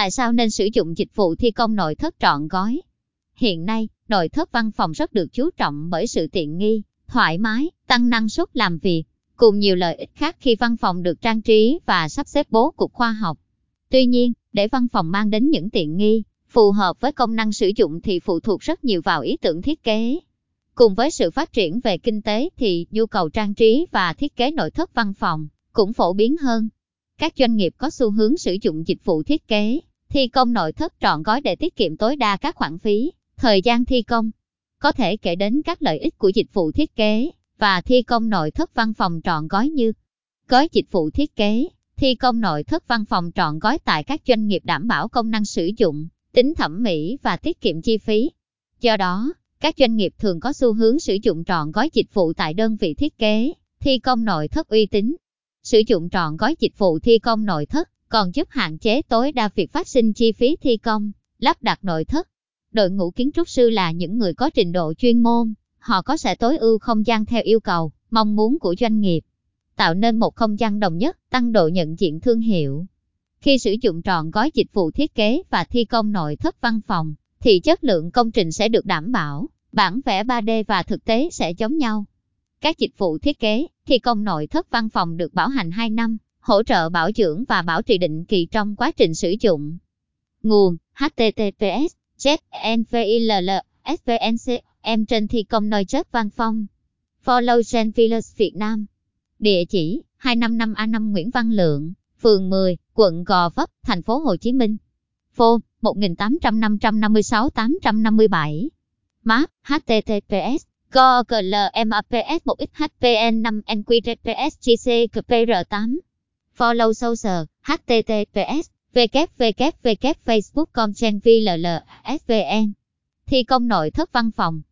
Tại sao nên sử dụng dịch vụ thi công nội thất trọn gói? Hiện nay, nội thất văn phòng rất được chú trọng bởi sự tiện nghi, thoải mái, tăng năng suất làm việc, cùng nhiều lợi ích khác khi văn phòng được trang trí và sắp xếp bố cục khoa học. Tuy nhiên, để văn phòng mang đến những tiện nghi, phù hợp với công năng sử dụng thì phụ thuộc rất nhiều vào ý tưởng thiết kế. Cùng với sự phát triển về kinh tế thì nhu cầu trang trí và thiết kế nội thất văn phòng cũng phổ biến hơn. Các doanh nghiệp có xu hướng sử dụng dịch vụ thiết kế, thi công nội thất trọn gói để tiết kiệm tối đa các khoản phí, thời gian thi công. Có thể kể đến các lợi ích của dịch vụ thiết kế và thi công nội thất văn phòng trọn gói như gói dịch vụ thiết kế, thi công nội thất văn phòng trọn gói tại các doanh nghiệp đảm bảo công năng sử dụng, tính thẩm mỹ và tiết kiệm chi phí. Do đó, các doanh nghiệp thường có xu hướng sử dụng trọn gói dịch vụ tại đơn vị thiết kế, thi công nội thất uy tín. Sử dụng trọn gói dịch vụ thi công nội thất còn giúp hạn chế tối đa việc phát sinh chi phí thi công, lắp đặt nội thất. Đội ngũ kiến trúc sư là những người có trình độ chuyên môn, họ có sẽ tối ưu không gian theo yêu cầu, mong muốn của doanh nghiệp, tạo nên một không gian đồng nhất, tăng độ nhận diện thương hiệu. Khi sử dụng trọn gói dịch vụ thiết kế và thi công nội thất văn phòng, thì chất lượng công trình sẽ được đảm bảo, bản vẽ 3D và thực tế sẽ giống nhau. Các dịch vụ thiết kế, thi công nội thất văn phòng được bảo hành 2 năm, hỗ trợ bảo dưỡng và bảo trì định kỳ trong quá trình sử dụng. Nguồn https znvill svnc em trên thi công nơi chất văn phong. Follow Gen Villas Việt Nam. Địa chỉ 255 A5 Nguyễn Văn Lượng, phường 10, quận Gò Vấp, thành phố Hồ Chí Minh. Phone 1800 556 857. Map https GOGLMAPS1XHPN5NQRPSGCPR8 Follow social https www facebook com svn Thi công nội thất văn phòng.